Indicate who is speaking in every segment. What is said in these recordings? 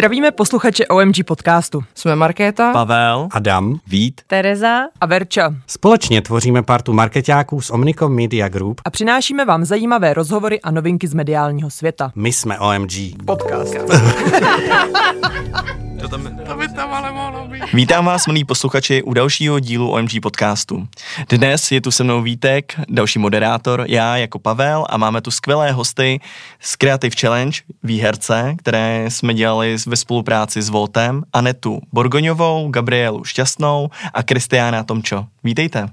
Speaker 1: Zdravíme posluchače OMG podcastu.
Speaker 2: Jsme Markéta,
Speaker 3: Pavel,
Speaker 4: Adam,
Speaker 3: Vít,
Speaker 5: Tereza
Speaker 1: a Verča.
Speaker 4: Společně tvoříme partu marketáků z Omnicom Media Group.
Speaker 1: A přinášíme vám zajímavé rozhovory a novinky z mediálního světa.
Speaker 4: My jsme OMG.
Speaker 1: Podcast.
Speaker 3: To, tam, to by tam ale mohlo být. Vítám vás, milí posluchači, u dalšího dílu OMG podcastu. Dnes je tu se mnou Vítek, další moderátor, já jako Pavel a máme tu skvělé hosty z Creative Challenge, výherce, které jsme dělali ve spolupráci s Voltem, Anetu Borgoňovou, Gabrielu Šťastnou a Kristiána Tomčo. Vítejte.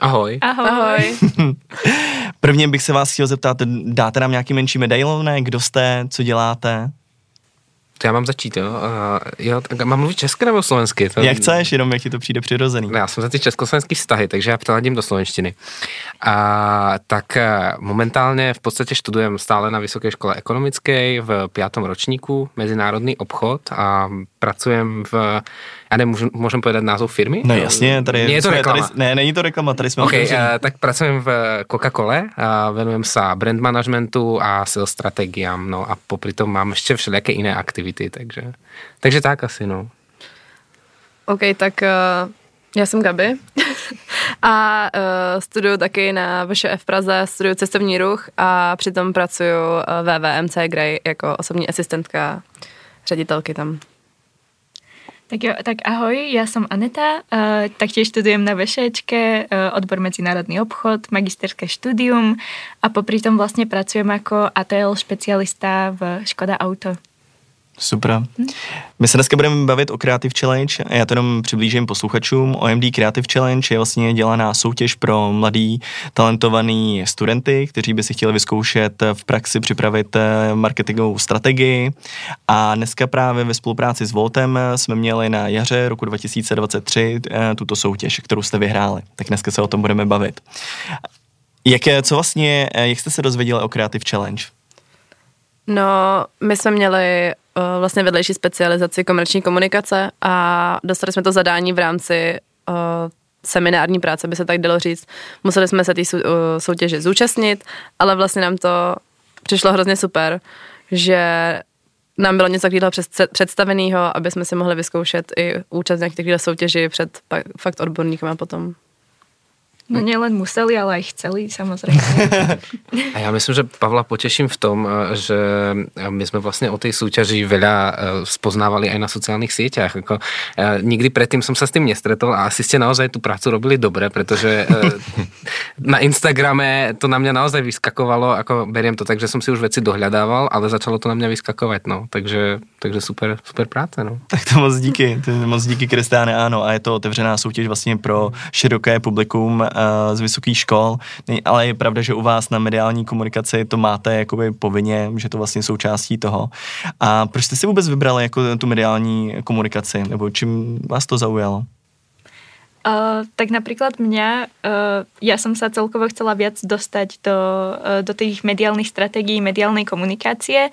Speaker 2: Ahoj.
Speaker 5: Ahoj. Ahoj.
Speaker 3: Prvně bych se vás chtěl zeptat, dáte nám nějaký menší medailonek, kdo jste, co děláte?
Speaker 2: To já mám začít, jo? Uh, jo, tak mám mluvit česky nebo slovensky? To...
Speaker 3: Jak chceš, jenom jak ti to přijde přirozený.
Speaker 2: Já jsem za ty československý vztahy, takže já přeladím do slovenštiny. A, tak eh, momentálně v podstatě študujem stále na Vysoké škole ekonomické v pátom ročníku mezinárodní obchod a pracujem v, já nemůžu, můžem povedat název firmy?
Speaker 3: No jasně, tady
Speaker 2: je to reklama.
Speaker 3: Tady, ne, není to reklama, tady jsme
Speaker 2: OK, uh, tak pracujem v Coca-Cole, a venujem se brand managementu a sales strategiám, no a popri tom mám ještě všelijaké jiné aktivity, takže, takže tak asi, no.
Speaker 5: OK, tak uh, já jsem Gabi a uh, studuju taky na VŠF Praze, studuju cestovní ruch a přitom pracuju uh, VVMC Grey jako osobní asistentka ředitelky tam.
Speaker 6: Tak jo, tak ahoj, já jsem Aneta, uh, taktiež študujem na VŠEčke, uh, odbor medzinárodný obchod, magisterské studium a popri tom vlastně pracujem jako ATL špecialista v Škoda Auto.
Speaker 3: Super. My se dneska budeme bavit o Creative Challenge já to jenom přiblížím posluchačům. OMD Creative Challenge je vlastně dělaná soutěž pro mladý, talentovaný studenty, kteří by si chtěli vyzkoušet v praxi připravit eh, marketingovou strategii. A dneska právě ve spolupráci s Voltem jsme měli na jaře roku 2023 eh, tuto soutěž, kterou jste vyhráli. Tak dneska se o tom budeme bavit. Jak, je- co vlastně, eh, jak jste se dozvěděli o Creative Challenge?
Speaker 5: No, my jsme měli vlastně vedlejší specializaci komerční komunikace a dostali jsme to zadání v rámci uh, seminární práce, by se tak dalo říct. Museli jsme se té uh, soutěže zúčastnit, ale vlastně nám to přišlo hrozně super, že nám bylo něco takového představeného, aby jsme si mohli vyzkoušet i účast na takovéhle soutěži před fakt odborníkama potom.
Speaker 6: No nielen museli, ale aj chceli, samozrejme.
Speaker 2: A já myslím, že Pavla potěším v tom, eh, že my jsme vlastně o té soutěži veľa eh, spoznávali aj na sociálních sítích. Jako, eh, nikdy předtím jsem se s tím nestretol a asi ste naozaj tu prácu robili dobre, protože na Instagrame to na mě naozaj vyskakovalo, jako beriem to tak, že jsem si už věci dohľadával, ale začalo to na mě vyskakovat, no. Takže, takže super, super práce, no.
Speaker 3: Tak to moc díky, to moc díky Kristáne, ano, a je to otevřená soutěž vlastně pro široké publikum z vysokých škol, ale je pravda, že u vás na mediální komunikaci to máte jakoby povinně, že to vlastně součástí toho. A proč jste si vůbec vybrali jako tu mediální komunikaci, nebo čím vás to zaujalo?
Speaker 6: Uh, tak napríklad mňa, uh, ja som sa celkovo chcela viac dostať do, uh, do tých mediálnych stratégií, mediálnej komunikácie.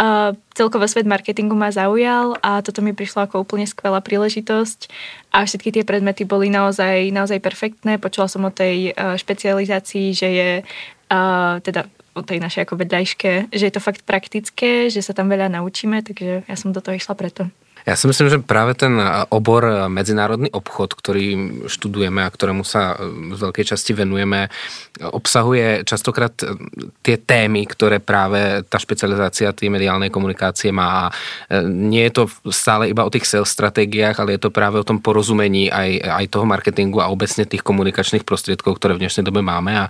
Speaker 6: Uh, celkovo svet marketingu ma zaujal a toto mi prišlo ako úplne skvelá príležitosť a všetky tie predmety boli naozaj, naozaj perfektné. Počula som o tej uh, špecializácii, že je uh, teda o tej našej ako vedľajške, že je to fakt praktické, že sa tam veľa naučíme, takže ja som do toho išla preto.
Speaker 2: Já si myslím, že právě ten obor mezinárodní obchod, který študujeme a kterému se z velké části venujeme, obsahuje častokrát ty témy, které právě ta specializácia té mediálnej komunikácie má. A Nie je to stále iba o těch sales strategiách, ale je to právě o tom porozumení aj, aj toho marketingu a obecně těch komunikačních prostředků, které v dnešní době máme. A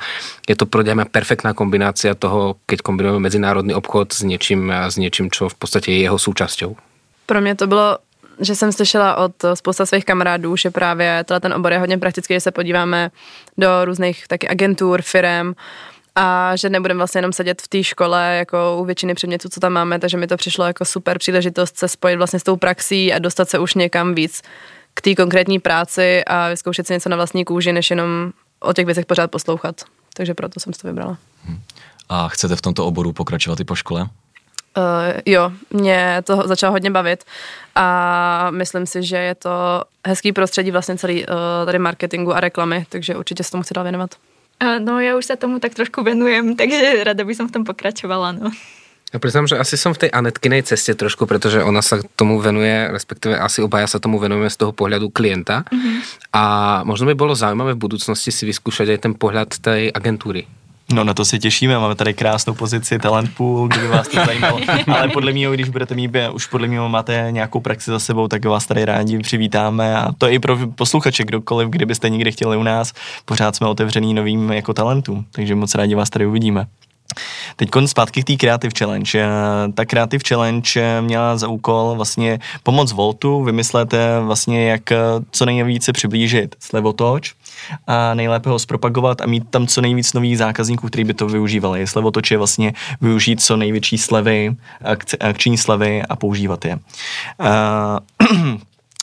Speaker 2: je to pro mě perfektná kombinácia toho, keď kombinujeme mezinárodní obchod s něčím, s něčím, čo v podstatě je jeho součástí.
Speaker 5: Pro mě to bylo, že jsem slyšela od spousta svých kamarádů, že právě tenhle ten obor je hodně praktický, že se podíváme do různých taky agentur, firem a že nebudeme vlastně jenom sedět v té škole jako u většiny předmětů, co tam máme, takže mi to přišlo jako super příležitost se spojit vlastně s tou praxí a dostat se už někam víc k té konkrétní práci a vyzkoušet si něco na vlastní kůži, než jenom o těch věcech pořád poslouchat. Takže proto jsem si to vybrala.
Speaker 7: A chcete v tomto oboru pokračovat i po škole?
Speaker 5: Uh, jo, mě to začalo hodně bavit a myslím si, že je to hezký prostředí vlastně celý uh, tady marketingu a reklamy, takže určitě se tomu chci dál věnovat.
Speaker 6: Uh, no ja už sa tomu tak trošku venujem, takže rada by som v tom pokračovala, no.
Speaker 2: Ja priznám, že asi som v tej Anetkinej ceste trošku, pretože ona sa tomu venuje, respektíve asi obaja sa tomu venujeme z toho pohľadu klienta. Mm-hmm. A možno by bolo zaujímavé v budúcnosti si vyskúšať aj ten pohľad tej agentúry.
Speaker 3: No na to se těšíme, máme tady krásnou pozici Talent Pool, kdyby vás to zajímalo. Ale podle mě, když budete mít, už podle mě máte nějakou praxi za sebou, tak vás tady rádi přivítáme a to i pro posluchače, kdokoliv, kdybyste někdy chtěli u nás, pořád jsme otevřený novým jako talentům, takže moc rádi vás tady uvidíme. Teď zpátky k té Creative Challenge. Eh, ta Creative Challenge eh, měla za úkol vlastně pomoct Voltu vymyslet eh, vlastně, jak co nejvíce přiblížit slevotoč a nejlépe ho zpropagovat a mít tam co nejvíc nových zákazníků, kteří by to využívali. Slevotoč je vlastně využít co největší slevy, akční slevy a používat je.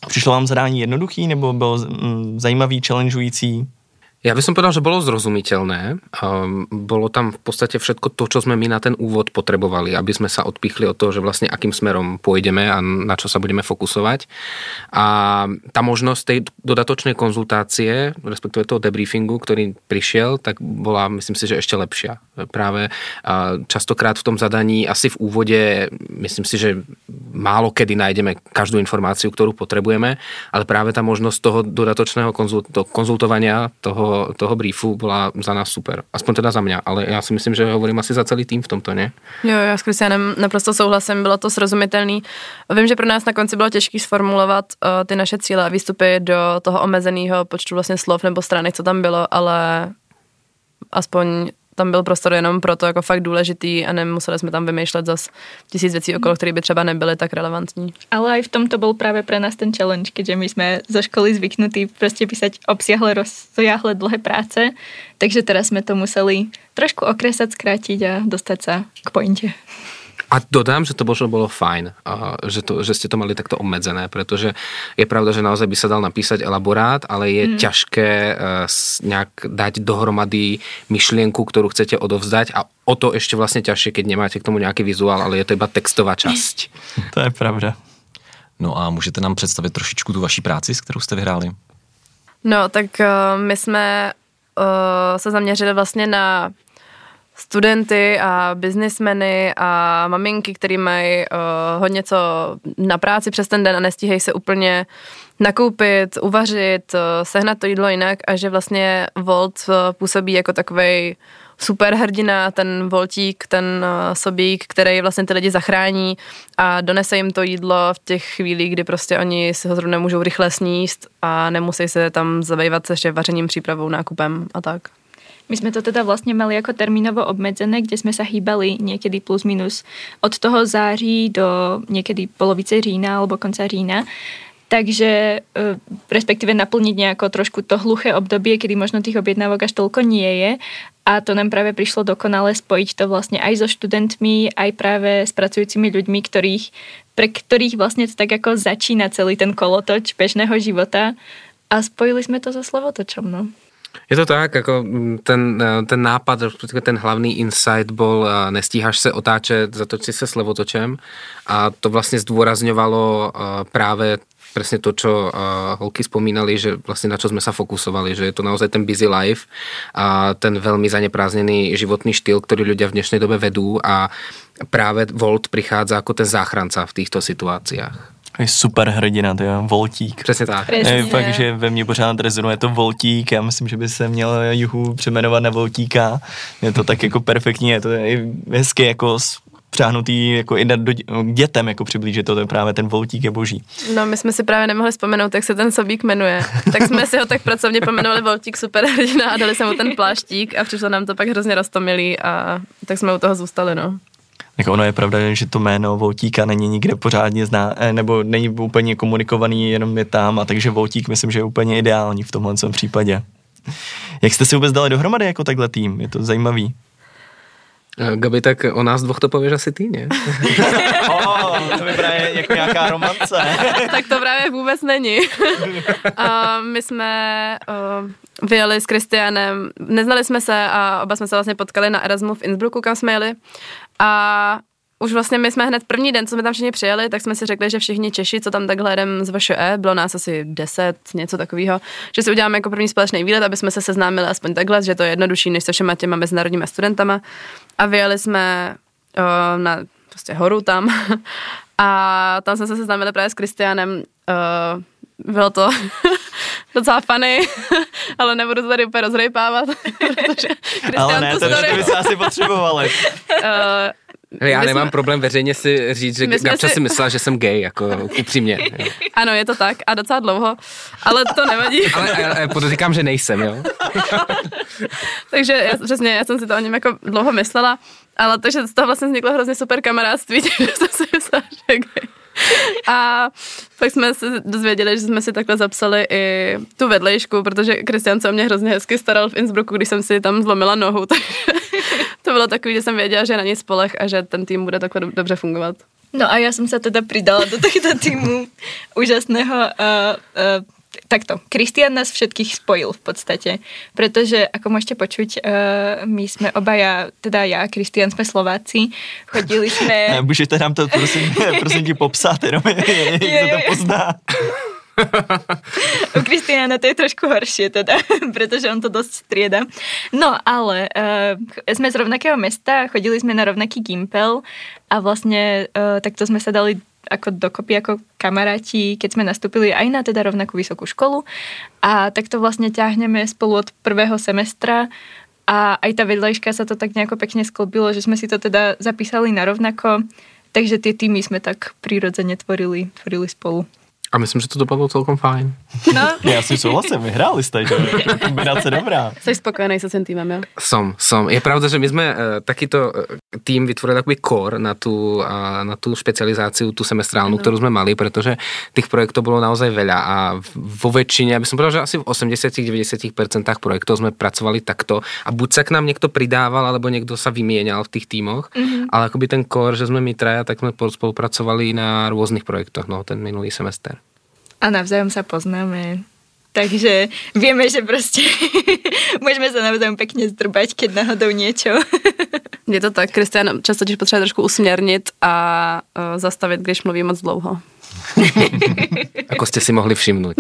Speaker 3: Přišlo vám zadání jednoduchý nebo bylo mm, zajímavý, challengeující?
Speaker 2: Ja by som povedal, že bolo zrozumiteľné. Bolo tam v podstate všetko to, čo sme my na ten úvod potrebovali, aby sme sa odpichli od toho, že vlastne akým smerom pôjdeme a na čo sa budeme fokusovať. A tá možnosť tej dodatočnej konzultácie, respektíve toho debriefingu, ktorý prišiel, tak bola, myslím si, že ešte lepšia. Práve častokrát v tom zadaní, asi v úvode, myslím si, že málo kedy nájdeme každú informáciu, ktorú potrebujeme, ale práve tá možnosť toho dodatočného konzultovania, toho toho, briefu byla za nás super. Aspoň teda za mě, ale já si myslím, že hovorím asi za celý tým v tomto, ne?
Speaker 5: Jo, já s Kristianem naprosto souhlasím, bylo to srozumitelný. Vím, že pro nás na konci bylo těžké sformulovat uh, ty naše cíle a výstupy do toho omezeného počtu vlastně slov nebo stránek, co tam bylo, ale aspoň tam byl prostor jenom pro to jako fakt důležitý a nemuseli jsme tam vymýšlet zas tisíc věcí okolo, které by třeba nebyly tak relevantní.
Speaker 6: Ale i v tom to byl právě pro nás ten challenge, keďže my jsme zo školy zvyknutí prostě písať obsiahle, rozsiahle dlhé práce, takže teraz jsme to museli trošku okresat, zkrátit a dostat se k pointe.
Speaker 2: A dodám, že to možno bolo fajn, že, to, že ste to mali takto obmedzené, pretože je pravda, že naozaj by sa dal napísať elaborát, ale je mm. ťažké e, nejak dať dohromady myšlienku, ktorú chcete odovzdať a o to ešte vlastne ťažšie, keď nemáte k tomu nejaký vizuál, ale je to iba textová časť.
Speaker 3: To je pravda.
Speaker 7: No a můžete nám představit trošičku tu vaší práci, s kterou jste vyhráli?
Speaker 5: No, tak uh, my jsme uh, se zaměřili vlastně na studenty a biznismeny a maminky, který mají uh, hodně co na práci přes ten den a nestíhají se úplně nakoupit, uvařit, uh, sehnat to jídlo jinak a že vlastně Volt uh, působí jako takový superhrdina, ten Voltík, ten uh, sobík, který vlastně ty lidi zachrání a donese jim to jídlo v těch chvílích, kdy prostě oni si ho zrovna můžou rychle sníst a nemusí se tam zabývat ještě vařením, přípravou, nákupem a tak.
Speaker 6: My sme to teda vlastne mali ako termínovo obmedzené, kde sme sa hýbali niekedy plus minus od toho září do niekedy polovice října alebo konca října. Takže e, respektíve naplniť nejako trošku to hluché obdobie, kedy možno tých objednávok až toľko nie je. A to nám práve prišlo dokonale spojiť to vlastne aj so študentmi, aj práve s pracujúcimi ľuďmi, ktorých, pre ktorých vlastne to tak ako začína celý ten kolotoč bežného života. A spojili sme to so slovotočom, no.
Speaker 2: Je to tak, jako mm, ten, eh, ten nápad, ten hlavní insight bol, eh, nestíhaš se otáčet, zatoč si se slevotočem a to vlastně zdôrazňovalo eh, právě presne to, uh, holky spomínali, že vlastne na čo sme sa fokusovali, že je to naozaj ten busy life a ten veľmi zanepráznený životný štýl, ktorý ľudia v dnešnej dobe vedú a práve Volt prichádza ako ten záchranca v týchto situáciách
Speaker 3: je super hrdina, to je Voltík.
Speaker 2: Přesně tak.
Speaker 6: Přesně.
Speaker 3: Je fakt, že ve mně pořád rezonuje to Voltík, já myslím, že by se měl Juhu přeměnovat na Voltíka. Je to tak jako perfektní, je to i hezky jako přáhnutý jako i do, dětem jako přiblížit to, to je právě ten voltík je boží.
Speaker 5: No my jsme si právě nemohli vzpomenout, jak se ten sobík jmenuje. Tak jsme si ho tak pracovně pomenovali voltík superhrdina a dali jsme mu ten pláštík a přišlo nám to pak hrozně roztomilý a tak jsme u toho zůstali, no.
Speaker 3: Tak ono je pravda, že to jméno Voltíka není nikde pořádně zná, eh, nebo není úplně komunikovaný, jenom je tam, a takže Voltík myslím, že je úplně ideální v tomhle případě. Jak jste si vůbec dali dohromady jako takhle tým? Je to zajímavý.
Speaker 2: Eh, Gabi, tak o nás dvoch to pověš asi ty, ne?
Speaker 3: oh, to vypadá jako nějaká romance.
Speaker 5: tak to právě vůbec není. uh, my jsme uh, vyjeli s Kristianem, neznali jsme se a oba jsme se vlastně potkali na Erasmu v Innsbrucku, kam jsme jeli. A už vlastně my jsme hned první den, co jsme tam všichni přijeli, tak jsme si řekli, že všichni Češi, co tam takhle jdem z VŠE, bylo nás asi 10, něco takového, že si uděláme jako první společný výlet, aby jsme se seznámili aspoň takhle, že to je jednodušší než se všema těma mezinárodníma studentama. A vyjeli jsme uh, na prostě horu tam. A tam jsme se seznámili právě s Kristianem. Uh, bylo to docela funny, ale nebudu to tady úplně rozrejpávat, protože
Speaker 3: Ale ne, to, to by se asi potřebovali. Uh,
Speaker 2: já nemám jsme... problém veřejně si říct, že Gabča si... si myslela, že jsem gay, jako upřímně.
Speaker 5: Ano, je to tak a docela dlouho, ale to nevadí.
Speaker 2: ale, ale podotýkám, že nejsem, jo?
Speaker 5: takže já, přesně, já jsem si to o něm jako dlouho myslela, ale takže z toho vlastně vzniklo hrozně super kamarádství, že jsem si myslela, že gay. A pak jsme se dozvěděli, že jsme si takhle zapsali i tu vedlejšku, protože Kristian se o mě hrozně hezky staral v Innsbrucku, když jsem si tam zlomila nohu, takže to bylo takový, že jsem věděla, že je na ní spolech a že ten tým bude takhle dobře fungovat.
Speaker 6: No a já jsem se teda přidala do tohto týmu úžasného uh, uh, takto, Kristian nás všetkých spojil v podstate, pretože, ako môžete počuť, uh, my sme obaja, teda ja, Kristian, sme Slováci, chodili sme...
Speaker 3: Můžete nám to, prosím, prosím ti popsat, jenom jak to pozná.
Speaker 6: U Kristiana to je trošku horšie teda, pretože on to dosť strieda. No ale uh, sme z rovnakého mesta, chodili sme na rovnaký gimpel a vlastne uh, takto sme sa dali ako dokopy ako kamaráti, keď sme nastúpili aj na teda rovnakú vysokú školu a takto vlastne ťahneme spolu od prvého semestra a aj tá vedľajška sa to tak nejako pekne sklbilo, že sme si to teda zapísali na rovnako, takže tie týmy sme tak prirodzene tvorili, tvorili spolu.
Speaker 2: A myslím, že to dopadlo celkom fajn.
Speaker 3: No. Já si souhlasím, vyhráli jste, že? Kombinace dobrá.
Speaker 5: Jsi spokojený se svým týmem, jo?
Speaker 2: Som, som. Je pravda, že my jsme uh, takýto uh, tým vytvorili takový core na tu, uh, na tu špecializáciu, tu semestrálnu, no. kterou jsme mali, protože těch projektů bylo naozaj veľa a vo aby som povedal, že asi v 80-90% projektů jsme pracovali takto a buď se k nám někdo pridával, alebo někdo se vyměňal v těch týmoch, mm-hmm. ale akoby ten core, že jsme my traja, tak jsme spolupracovali na různých projektoch, no, ten minulý semestr
Speaker 6: a navzájom sa poznáme. Takže vieme, že prostě můžeme se navzájem pěkně zdrbať, keď náhodou niečo.
Speaker 5: Je to tak, Kristian často těž potřebuje trošku usměrnit a uh, zastavit, když mluví moc dlouho.
Speaker 2: Ako jste si mohli všimnout.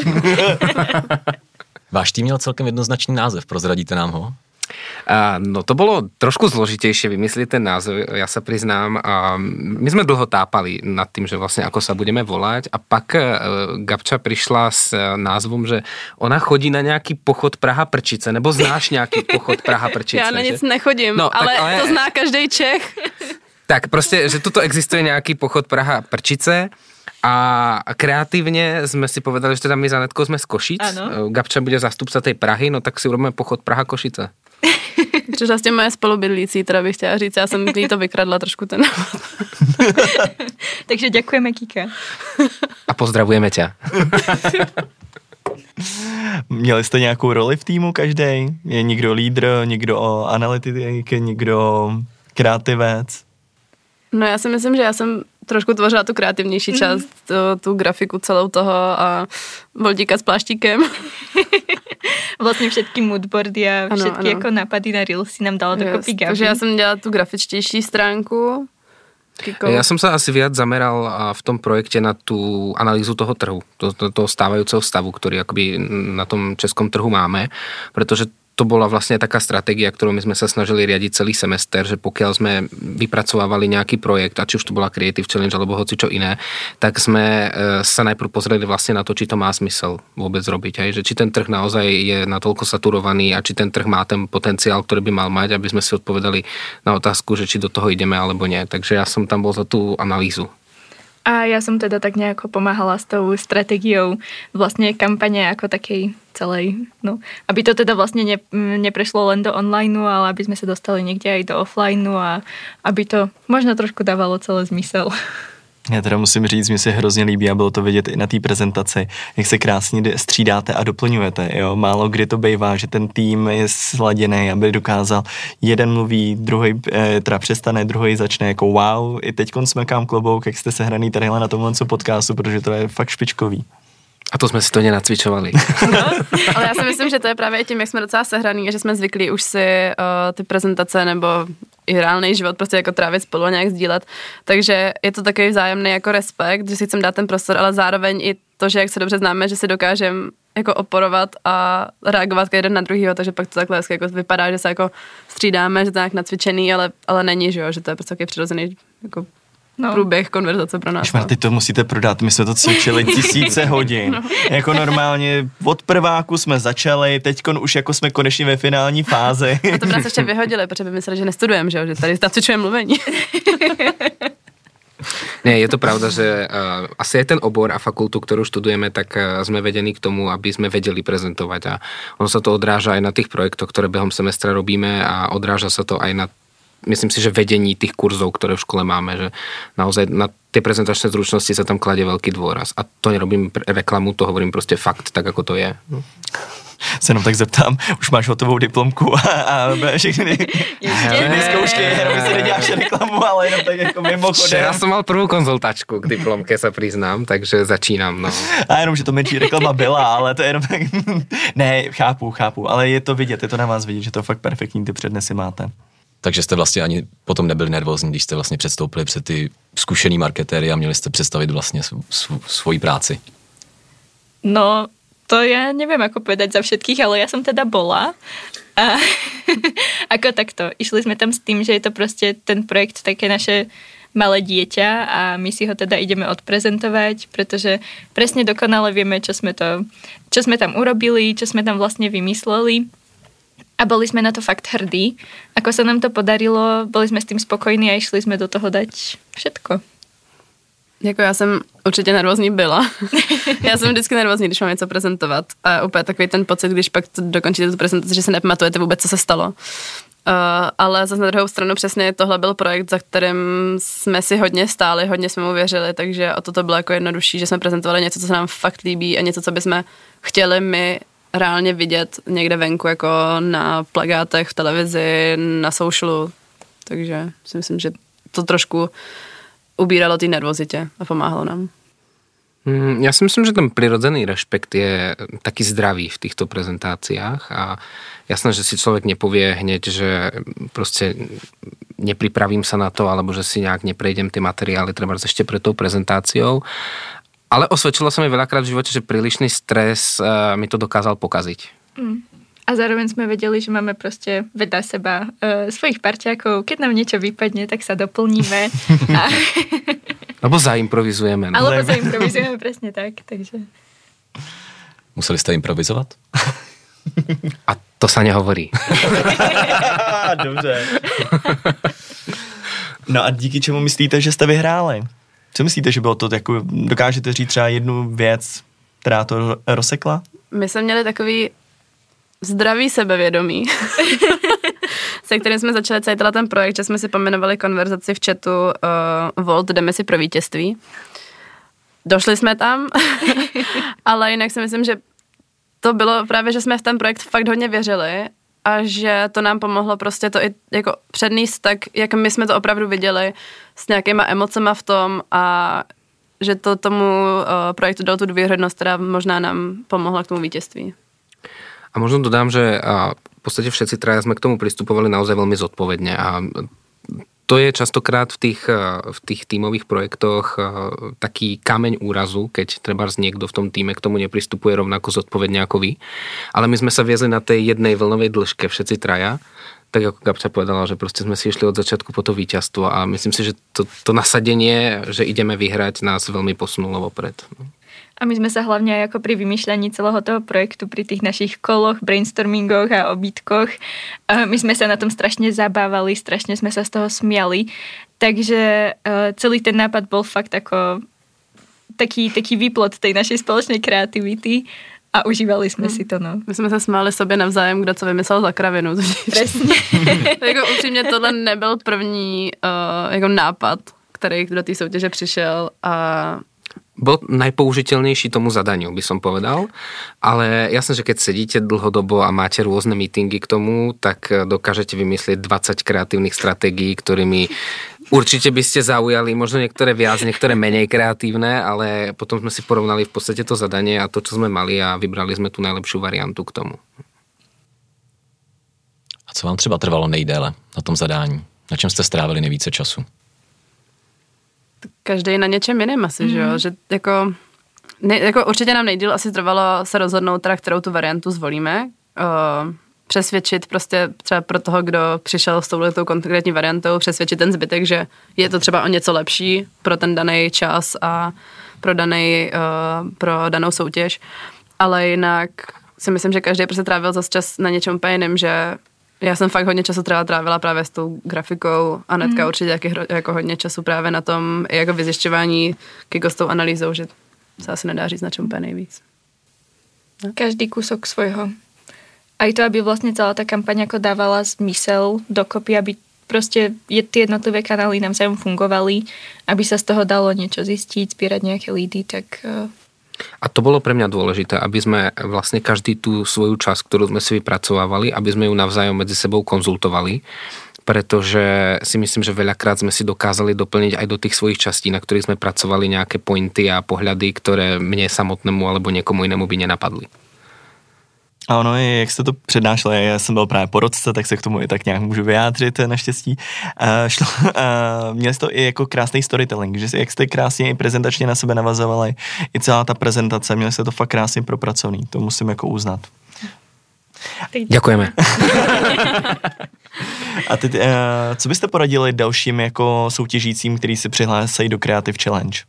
Speaker 7: Váš tým měl celkem jednoznačný název, prozradíte nám ho?
Speaker 2: A, no to bylo trošku zložitější vymyslet ten název, já se přiznám. A my jsme dlouho tápali nad tím, že vlastně ako sa budeme volať a pak uh, Gabča přišla s uh, názvom, že ona chodí na nějaký pochod Praha Prčice, nebo znáš nějaký pochod Praha Prčice?
Speaker 5: Já na nic že? nechodím, no, ale, tak, ale to zná každý Čech.
Speaker 2: Tak prostě, že tuto existuje nějaký pochod Praha Prčice a kreativně jsme si povedali, že teda my za Netkou jsme z Košic, ano. Gabča bude zastupca tej Prahy, no tak si urobíme pochod Praha Košice.
Speaker 5: Což vlastně moje spolubydlící, teda bych chtěla říct, já jsem jí to vykradla trošku ten
Speaker 6: Takže děkujeme, Kika.
Speaker 2: A pozdravujeme tě.
Speaker 3: Měli jste nějakou roli v týmu každý? Je někdo lídr, někdo analytik, někdo kreativec?
Speaker 5: No já si myslím, že já jsem trošku tvořila tu kreativnější mm. část, tu, tu grafiku celou toho a Voldíka s pláštíkem.
Speaker 6: vlastně všetky moodboardy a ano, všetky ano. jako nápady na Reelsy nám dalo dokopy Gabi.
Speaker 5: Takže já jsem dělala tu grafičtější stránku.
Speaker 2: Kiko. Já jsem se asi viac zameral v tom projekte na tu analýzu toho trhu, to, to, toho stávajícího stavu, který akoby na tom českom trhu máme, protože to bola vlastne taká stratégia, ktorú my sme sa snažili riadiť celý semester, že pokiaľ sme vypracovávali nejaký projekt, a či už to bola Creative Challenge alebo hoci čo iné, tak sme e, sa najprv pozreli vlastne na to, či to má smysel vôbec robiť. Hej? Že či ten trh naozaj je natoľko saturovaný a či ten trh má ten potenciál, ktorý by mal mať, aby sme si odpovedali na otázku, že či do toho ideme alebo nie. Takže ja som tam bol za tú analýzu.
Speaker 6: A ja som teda tak nejako pomáhala s tou stratégiou vlastne kampane ako takej celej. No, aby to teda vlastne ne, neprešlo len do online, ale aby sme sa dostali niekde aj do offline a aby to možno trošku dávalo celé zmysel.
Speaker 3: Já teda musím říct, mi se hrozně líbí a bylo to vidět i na té prezentaci, jak se krásně střídáte a doplňujete. Jo? Málo kdy to bývá, že ten tým je sladěný, aby dokázal jeden mluví, druhý eh, teda přestane, druhý začne jako wow, i teď smekám klobouk, jak jste se hraný tady na tomhle podcastu, protože to je fakt špičkový.
Speaker 2: A to jsme si to nenacvičovali.
Speaker 5: No, ale já si myslím, že to je právě tím, jak jsme docela sehraný a že jsme zvyklí už si uh, ty prezentace nebo i reálný život prostě jako trávit spolu a nějak sdílet. Takže je to takový vzájemný jako respekt, že si chcem dát ten prostor, ale zároveň i to, že jak se dobře známe, že si dokážeme jako oporovat a reagovat jeden na druhýho, takže pak to takhle jako vypadá, že se jako střídáme, že to nějak nacvičený, ale, ale není, že jo, že to je prostě takový přirozený jako no. průběh konverzace pro nás.
Speaker 3: Šmar, teď to musíte prodat, my jsme to cvičili tisíce hodin. No. Jako normálně od prváku jsme začali, teď už jako jsme konečně ve finální fázi.
Speaker 5: A to by nás ještě vyhodili, protože by mysleli, že nestudujeme, že, že tady nacvičujeme mluvení.
Speaker 2: Ne, je to pravda, že uh, asi aj ten obor a fakultu, ktorú študujeme, tak uh, sme vedení k tomu, aby sme vedeli prezentovať a ono sa to odráža aj na tých projektoch, ktoré behom semestra robíme a odráža sa to aj na myslím si, že vedení tých kurzov, ktoré v škole máme, že naozaj na tie prezentačné zručnosti sa tam kladie veľký dôraz. A to nerobím reklamu, to hovorím prostě fakt, tak ako to je. No
Speaker 3: se jenom tak zeptám, už máš hotovou diplomku a, a všechny, všechny zkoušky, jenom si neděláš reklamu, ale jenom tak jako mimochodem.
Speaker 2: Včera jsem mal prvou konzultačku k diplomke, se přiznám, takže začínám, no.
Speaker 3: A jenom, že to menší reklama byla, ale to je jenom tak, ne, chápu, chápu, ale je to vidět, je to na vás vidět, že to fakt perfektní ty přednesy máte.
Speaker 7: Takže jste vlastně ani potom nebyli nervózní, když jste vlastně předstoupili před ty zkušený marketéry a měli jste představit vlastně svoji práci.
Speaker 6: No, to ja neviem ako povedať za všetkých, ale ja som teda bola. A ako takto, išli sme tam s tým, že je to proste ten projekt také naše malé dieťa a my si ho teda ideme odprezentovať, pretože presne dokonale vieme, čo sme, to, čo sme tam urobili, čo sme tam vlastne vymysleli a boli sme na to fakt hrdí. Ako sa nám to podarilo, boli sme s tým spokojní a išli sme do toho dať všetko.
Speaker 5: Jako já jsem určitě nervózní byla. já jsem vždycky nervózní, když mám něco prezentovat. A úplně takový ten pocit, když pak dokončíte tu prezentaci, že se nepamatujete vůbec, co se stalo. Uh, ale zase na druhou stranu přesně tohle byl projekt, za kterým jsme si hodně stáli, hodně jsme mu věřili, takže o to to bylo jako jednodušší, že jsme prezentovali něco, co se nám fakt líbí a něco, co bychom chtěli my reálně vidět někde venku, jako na plagátech, v televizi, na socialu. Takže si myslím, že to trošku ubíralo té nervozitě a pomáhalo nám.
Speaker 2: Mm, ja si myslím, že ten prirodzený rešpekt je taký zdravý v týchto prezentáciách a jasné, že si človek nepovie hneď, že prostě nepripravím sa na to, alebo že si nejak neprejdem tie materiály treba ešte pred tou prezentáciou. Ale osvedčilo sa mi veľakrát v živote, že prílišný stres uh, mi to dokázal pokaziť. Mm.
Speaker 6: A zároveň sme vedeli, že máme prostě vedľa seba uh, svojich parťákov. Keď nám niečo vypadne, tak sa doplníme. a...
Speaker 2: Alebo zaimprovizujeme.
Speaker 6: No. Alebo zaimprovizujeme, presne tak. Takže...
Speaker 7: Museli jste improvizovat?
Speaker 2: A to sa nehovorí.
Speaker 3: Dobře. No a díky čemu myslíte, že jste vyhráli? Co myslíte, že bylo to jako, dokážete říct třeba jednu věc, která to rozsekla?
Speaker 5: My jsme měli takový zdravý sebevědomí, se kterým jsme začali celý ten projekt, že jsme si pomenovali konverzaci v chatu uh, Volt, jdeme si pro vítězství. Došli jsme tam, ale jinak si myslím, že to bylo právě, že jsme v ten projekt fakt hodně věřili a že to nám pomohlo prostě to i jako předníst tak, jak my jsme to opravdu viděli s nějakýma emocema v tom a že to tomu uh, projektu dalo tu důvěryhodnost, která možná nám pomohla k tomu vítězství.
Speaker 2: A možno dodám, že v podstate všetci traja sme k tomu pristupovali naozaj veľmi zodpovedne a to je častokrát v tých, v tých tímových projektoch taký kameň úrazu, keď treba niekto v tom týme k tomu nepristupuje rovnako zodpovedne ako vy. Ale my sme sa viezli na tej jednej vlnovej dĺžke, všetci traja, tak ako Gabča povedala, že prostě sme si išli od začiatku po to víťazstvo a myslím si, že to, to nasadenie, že ideme vyhrať, nás veľmi posunulo vopred. No.
Speaker 6: A my sme sa hlavne aj ako pri vymýšľaní celého toho projektu, pri tých našich koloch, brainstormingoch a obytkoch, my sme sa na tom strašne zabávali, strašne sme sa z toho smiali. Takže celý ten nápad bol fakt ako taký, taký výplod tej našej spoločnej kreativity a užívali jsme hmm. si to, no.
Speaker 5: My jsme se smáli sobě navzájem, kdo co vymyslel za kravinu.
Speaker 6: Přesně.
Speaker 5: jako upřímně tohle nebyl první uh, jako nápad, který do té soutěže přišel a
Speaker 2: bol najpoužiteľnejší tomu zadaniu, by som povedal. Ale jasné, že keď sedíte dlhodobo a máte rôzne meetingy k tomu, tak dokážete vymyslieť 20 kreatívnych stratégií, ktorými určite by ste zaujali, možno niektoré viac, niektoré menej kreatívne, ale potom sme si porovnali v podstate to zadanie a to, čo sme mali a vybrali sme tu najlepšiu variantu k tomu.
Speaker 7: A co vám třeba trvalo nejdéle na tom zadání? Na čem jste strávili nejvíce času?
Speaker 5: Každý na něčem jiném asi, mm. že jo, mhm. že jako, ne, jako určitě nám nejdíl asi trvalo se rozhodnout teda, kterou tu variantu zvolíme. Uh, přesvědčit prostě třeba pro toho, kdo přišel s touhletou konkrétní variantou, přesvědčit ten zbytek, že je to třeba o něco lepší pro ten daný čas a pro, daný, uh, pro danou soutěž. Ale jinak si myslím, že každý prostě trávil zase čas na něčem úplně jiným, že já jsem fakt hodně času trávila, trávila právě s tou grafikou a netka mm. určitě jaký, jako hodně času právě na tom jako vyzjišťování, jako s tou analýzou, že se asi nedá říct na čem úplně nejvíc.
Speaker 6: No. Každý kusok svojho. A i to, aby vlastně celá ta kampaň jako dávala zmysel dokopy, aby prostě je, ty jednotlivé kanály navzájem fungovaly, aby sa z toho dalo niečo zistiť, zbierať nejaké lídy, tak uh,
Speaker 2: a to bolo pre mňa dôležité, aby sme vlastne každý tú svoju časť, ktorú sme si vypracovávali, aby sme ju navzájom medzi sebou konzultovali, pretože si myslím, že veľakrát sme si dokázali doplniť aj do tých svojich častí, na ktorých sme pracovali nejaké pointy a pohľady, ktoré mne samotnému alebo někomu jinému by nenapadly.
Speaker 3: A ono, jak jste to přednášel, já jsem byl právě porodce, tak se k tomu i tak nějak můžu vyjádřit naštěstí. Uh, šlo, uh, měli jste to i jako krásný storytelling, že jak jste krásně i prezentačně na sebe navazovali, i celá ta prezentace, měli jste to fakt krásně propracovaný, to musím jako uznat.
Speaker 2: Děkujeme.
Speaker 3: A teď, uh, co byste poradili dalším jako soutěžícím, kteří se přihlásají do Creative Challenge?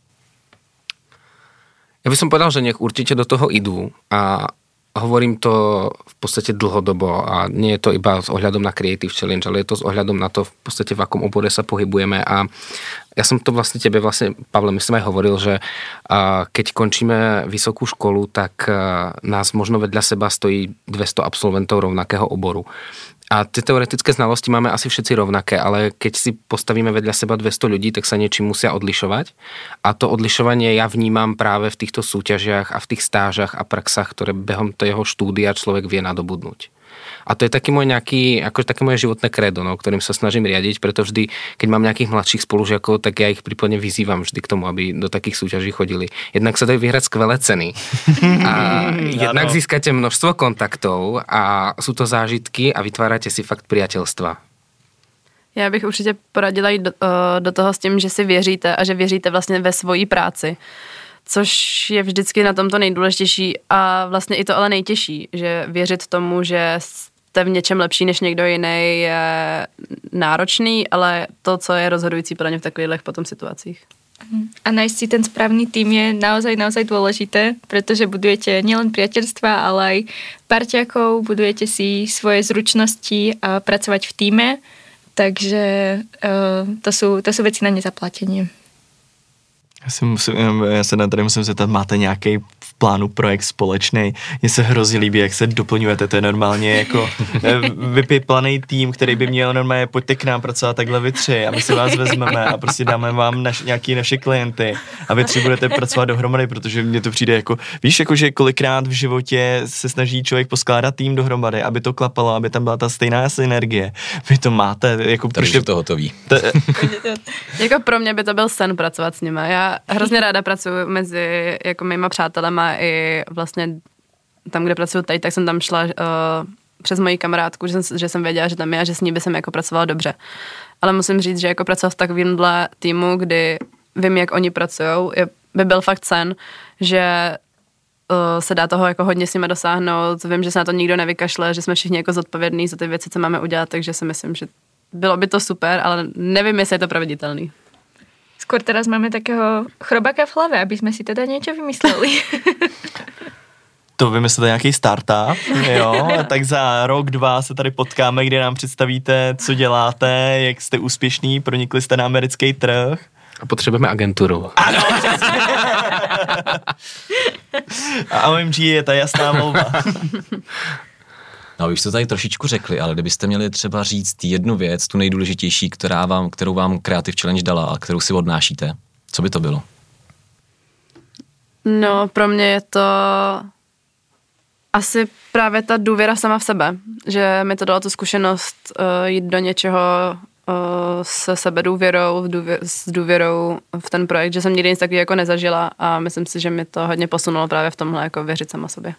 Speaker 2: Ja by som povedal, že nech určite do toho idú a hovorím to v podstate dlhodobo a nie je to iba s ohľadom na Creative Challenge, ale je to s ohľadom na to v podstate v akom obore sa pohybujeme a ja som to vlastne tebe vlastne, Pavle, myslím aj hovoril, že keď končíme vysokú školu, tak nás možno vedľa seba stojí 200 absolventov rovnakého oboru. A ty teoretické znalosti máme asi všetci rovnaké, ale keď si postavíme vedľa seba 200 ľudí, tak sa niečím musia odlišovať. A to odlišovanie ja vnímam práve v týchto súťažiach a v tých stážach a praxách, ktoré behom toho štúdia človek vie nadobudnúť. A to je taký môj nejaký, ako také moje životné kredo, no, ktorým sa snažím riadiť, preto vždy, keď mám nejakých mladších spolužiakov, tak ja ich prípadne vyzývam vždy k tomu, aby do takých súťaží chodili. Jednak sa dajú vyhrať skvelé ceny a jednak získate množstvo kontaktov a sú to zážitky a vytvárate si fakt priateľstva.
Speaker 5: Já bych určitě poradila jít do, eh, do toho s tím, že si věříte a že věříte vlastně ve svoji práci což je vždycky na tomto nejdůležitější a vlastně i to ale nejtěžší, že věřit tomu, že jste v něčem lepší než někdo jiný, je náročný, ale to, co je rozhodující pro ně v takových potom situacích.
Speaker 6: Mhm. A najít si ten správný tým je naozaj, naozaj dôležité, pretože budujete nielen priateľstva, ale aj parťakov, budujete si svoje zručnosti a pracovať v týme, takže uh, to, sú, to sú veci na nezaplatenie.
Speaker 3: Já, si musím, já se tady musím zeptat, máte nějaký plánu projekt společný? Mně se hrozně líbí, jak se doplňujete, to je normálně jako eh, vypiplaný tým, který by měl normálně, pojďte k nám pracovat takhle vy tři a my si vás vezmeme a prostě dáme vám naš, nějaký naše klienty a vy tři budete pracovat dohromady, protože mně to přijde jako, víš, jako že kolikrát v životě se snaží člověk poskládat tým dohromady, aby to klapalo, aby tam byla ta stejná synergie. Vy to máte, jako
Speaker 7: Tady je to hotový.
Speaker 5: To, jako pro mě by to byl sen pracovat s nimi. Já hrozně ráda pracuji mezi jako mýma přátelema i vlastně tam, kde pracuji teď, tak jsem tam šla uh, přes moji kamarádku, že jsem, že jsem věděla, že tam je a že s ní by jsem jako pracovala dobře. Ale musím říct, že jako pracovat v takovémhle týmu, kdy vím, jak oni pracují, by byl fakt sen, že uh, se dá toho jako hodně s nimi dosáhnout. Vím, že se na to nikdo nevykašle, že jsme všichni jako zodpovědní za ty věci, co máme udělat, takže si myslím, že bylo by to super, ale nevím, jestli je to proveditelný.
Speaker 6: Skôr teraz máme takého chrobaka v hlave, aby jsme si teda něco vymysleli.
Speaker 3: to vymyslete nějaký startup, jo, tak za rok, dva se tady potkáme, kde nám představíte, co děláte, jak jste úspěšný, pronikli jste na americký trh.
Speaker 2: A potřebujeme agenturu.
Speaker 3: Ano, A OMG je ta jasná volba.
Speaker 7: No, už to tady trošičku řekli, ale kdybyste měli třeba říct jednu věc, tu nejdůležitější, která vám, kterou vám Creative Challenge dala a kterou si odnášíte, co by to bylo?
Speaker 5: No, pro mě je to asi právě ta důvěra sama v sebe, že mi to dalo tu zkušenost uh, jít do něčeho uh, se sebe důvěrou, důvě, s důvěrou v ten projekt, že jsem nikdy nic takového jako nezažila a myslím si, že mi to hodně posunulo právě v tomhle jako věřit sama sobě.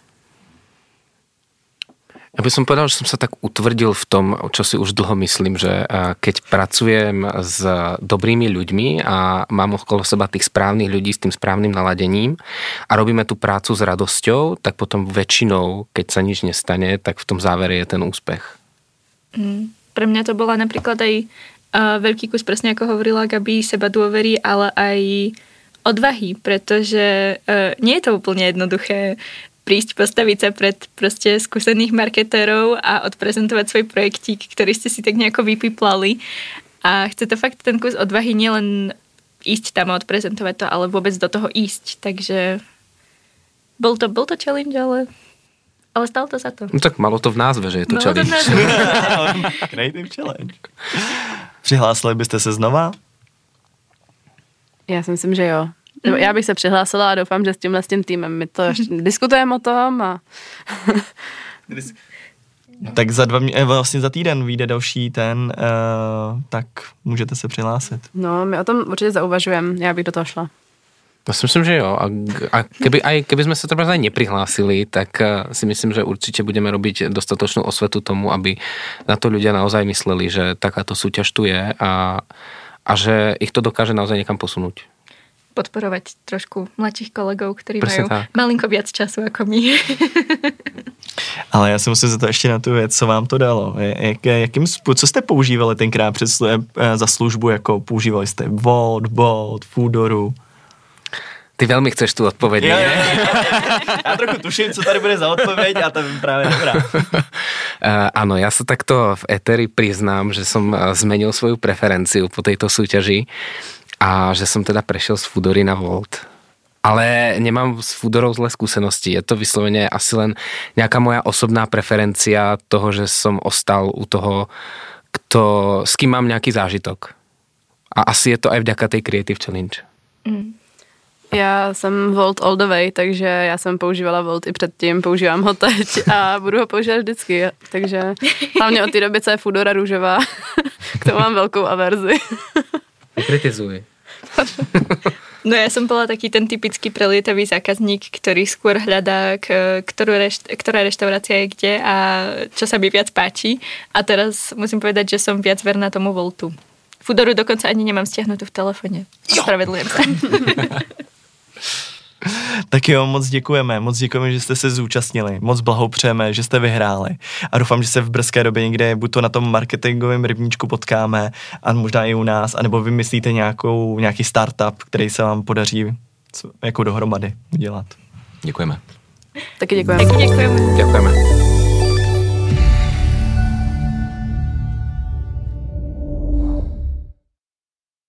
Speaker 2: Ja by som povedal, že som sa tak utvrdil v tom, čo si už dlho myslím, že keď pracujem s dobrými ľuďmi a mám okolo seba tých správnych ľudí s tým správnym naladením a robíme tú prácu s radosťou, tak potom väčšinou, keď sa nič nestane, tak v tom závere je ten úspech.
Speaker 6: Mm, pre mňa to bola napríklad aj uh, veľký kus, presne ako hovorila Gabi, seba dôvery, ale aj odvahy, pretože uh, nie je to úplne jednoduché prísť, postaviť sa pred proste skúsených marketérov a odprezentovať svoj projektík, ktorý ste si tak nejako vypiplali. A chce to fakt ten kus odvahy nielen ísť tam a odprezentovať to, ale vôbec do toho ísť. Takže bol to, bol to challenge, ale, ale stalo to za to.
Speaker 2: No tak malo to v názve, že je to
Speaker 6: Malo
Speaker 2: challenge.
Speaker 6: To.
Speaker 3: Creative challenge. Přihlásili byste se znova?
Speaker 5: Já si myslím, že jo. Nebo Já bych se přihlásila a doufám, že s tímhle s tím týmem my to ještě diskutujeme o tom a
Speaker 3: Tak za dva mě, eh, vlastně za týden vyjde další ten, uh, tak můžete se přihlásit.
Speaker 5: no, my o tom určitě zauvažujeme. Já bych do toho šla.
Speaker 2: Ja si myslím, že jo. A, a keby, aj, keby sme sa treba aj neprihlásili, tak eh, si myslím, že určite budeme robiť dostatočnú osvetu tomu, aby na to ľudia naozaj mysleli, že takáto súťaž tu je a, a že ich to dokáže naozaj niekam posunúť.
Speaker 6: Podporovať trošku mladších kolegov, ktorí
Speaker 2: Presne
Speaker 6: majú
Speaker 2: tak.
Speaker 6: malinko viac času ako my.
Speaker 3: Ale já se musím zeptat ještě na tu věc, co vám to dalo. Jak, jakým, co jste používali tenkrát před, slu- eh, za službu, jako používali jste Volt, Bolt, Foodoru?
Speaker 2: Ty veľmi chceš tu odpoveď, nie?
Speaker 3: Já trochu tuším, co tady bude za odpověď a to je právě dobrá.
Speaker 2: Uh, áno, ja sa takto v Eteri priznám, že som eh, zmenil svoju preferenciu po tejto súťaži a že som teda prešiel z Foodory na Volt. Ale nemám s Foodorou zlé skúsenosti. Je to vyslovene asi len nejaká moja osobná preferencia toho, že som ostal u toho, kto, s kým mám nejaký zážitok. A asi je to aj vďaka tej Creative Challenge.
Speaker 5: Já jsem Volt all the way, takže já jsem používala Volt i předtím, používám ho teď a budu ho používat vždycky. Takže hlavně od té doby, co je Foodora růžová, k tomu mám velkou averzi.
Speaker 2: Kritizuj.
Speaker 6: No ja som bola taký ten typický prelietavý zákazník, ktorý skôr hľadá, k, ktorú rešt, ktorá reštaurácia je kde a čo sa mi viac páči. A teraz musím povedať, že som viac verná tomu Voltu. Fudoru dokonca ani nemám stiahnutú v telefone. Ospravedlňujem sa.
Speaker 3: Tak jo, moc děkujeme, moc děkujeme, že jste se zúčastnili, moc blahopřejeme, že jste vyhráli a doufám, že se v brzké době někde buď to na tom marketingovém rybníčku potkáme a možná i u nás, anebo vymyslíte nějakou, nějaký startup, který se vám podaří jako dohromady udělat.
Speaker 7: Děkujeme.
Speaker 5: Taky děkujeme.
Speaker 6: Taky děkujeme.
Speaker 2: Ďakujeme.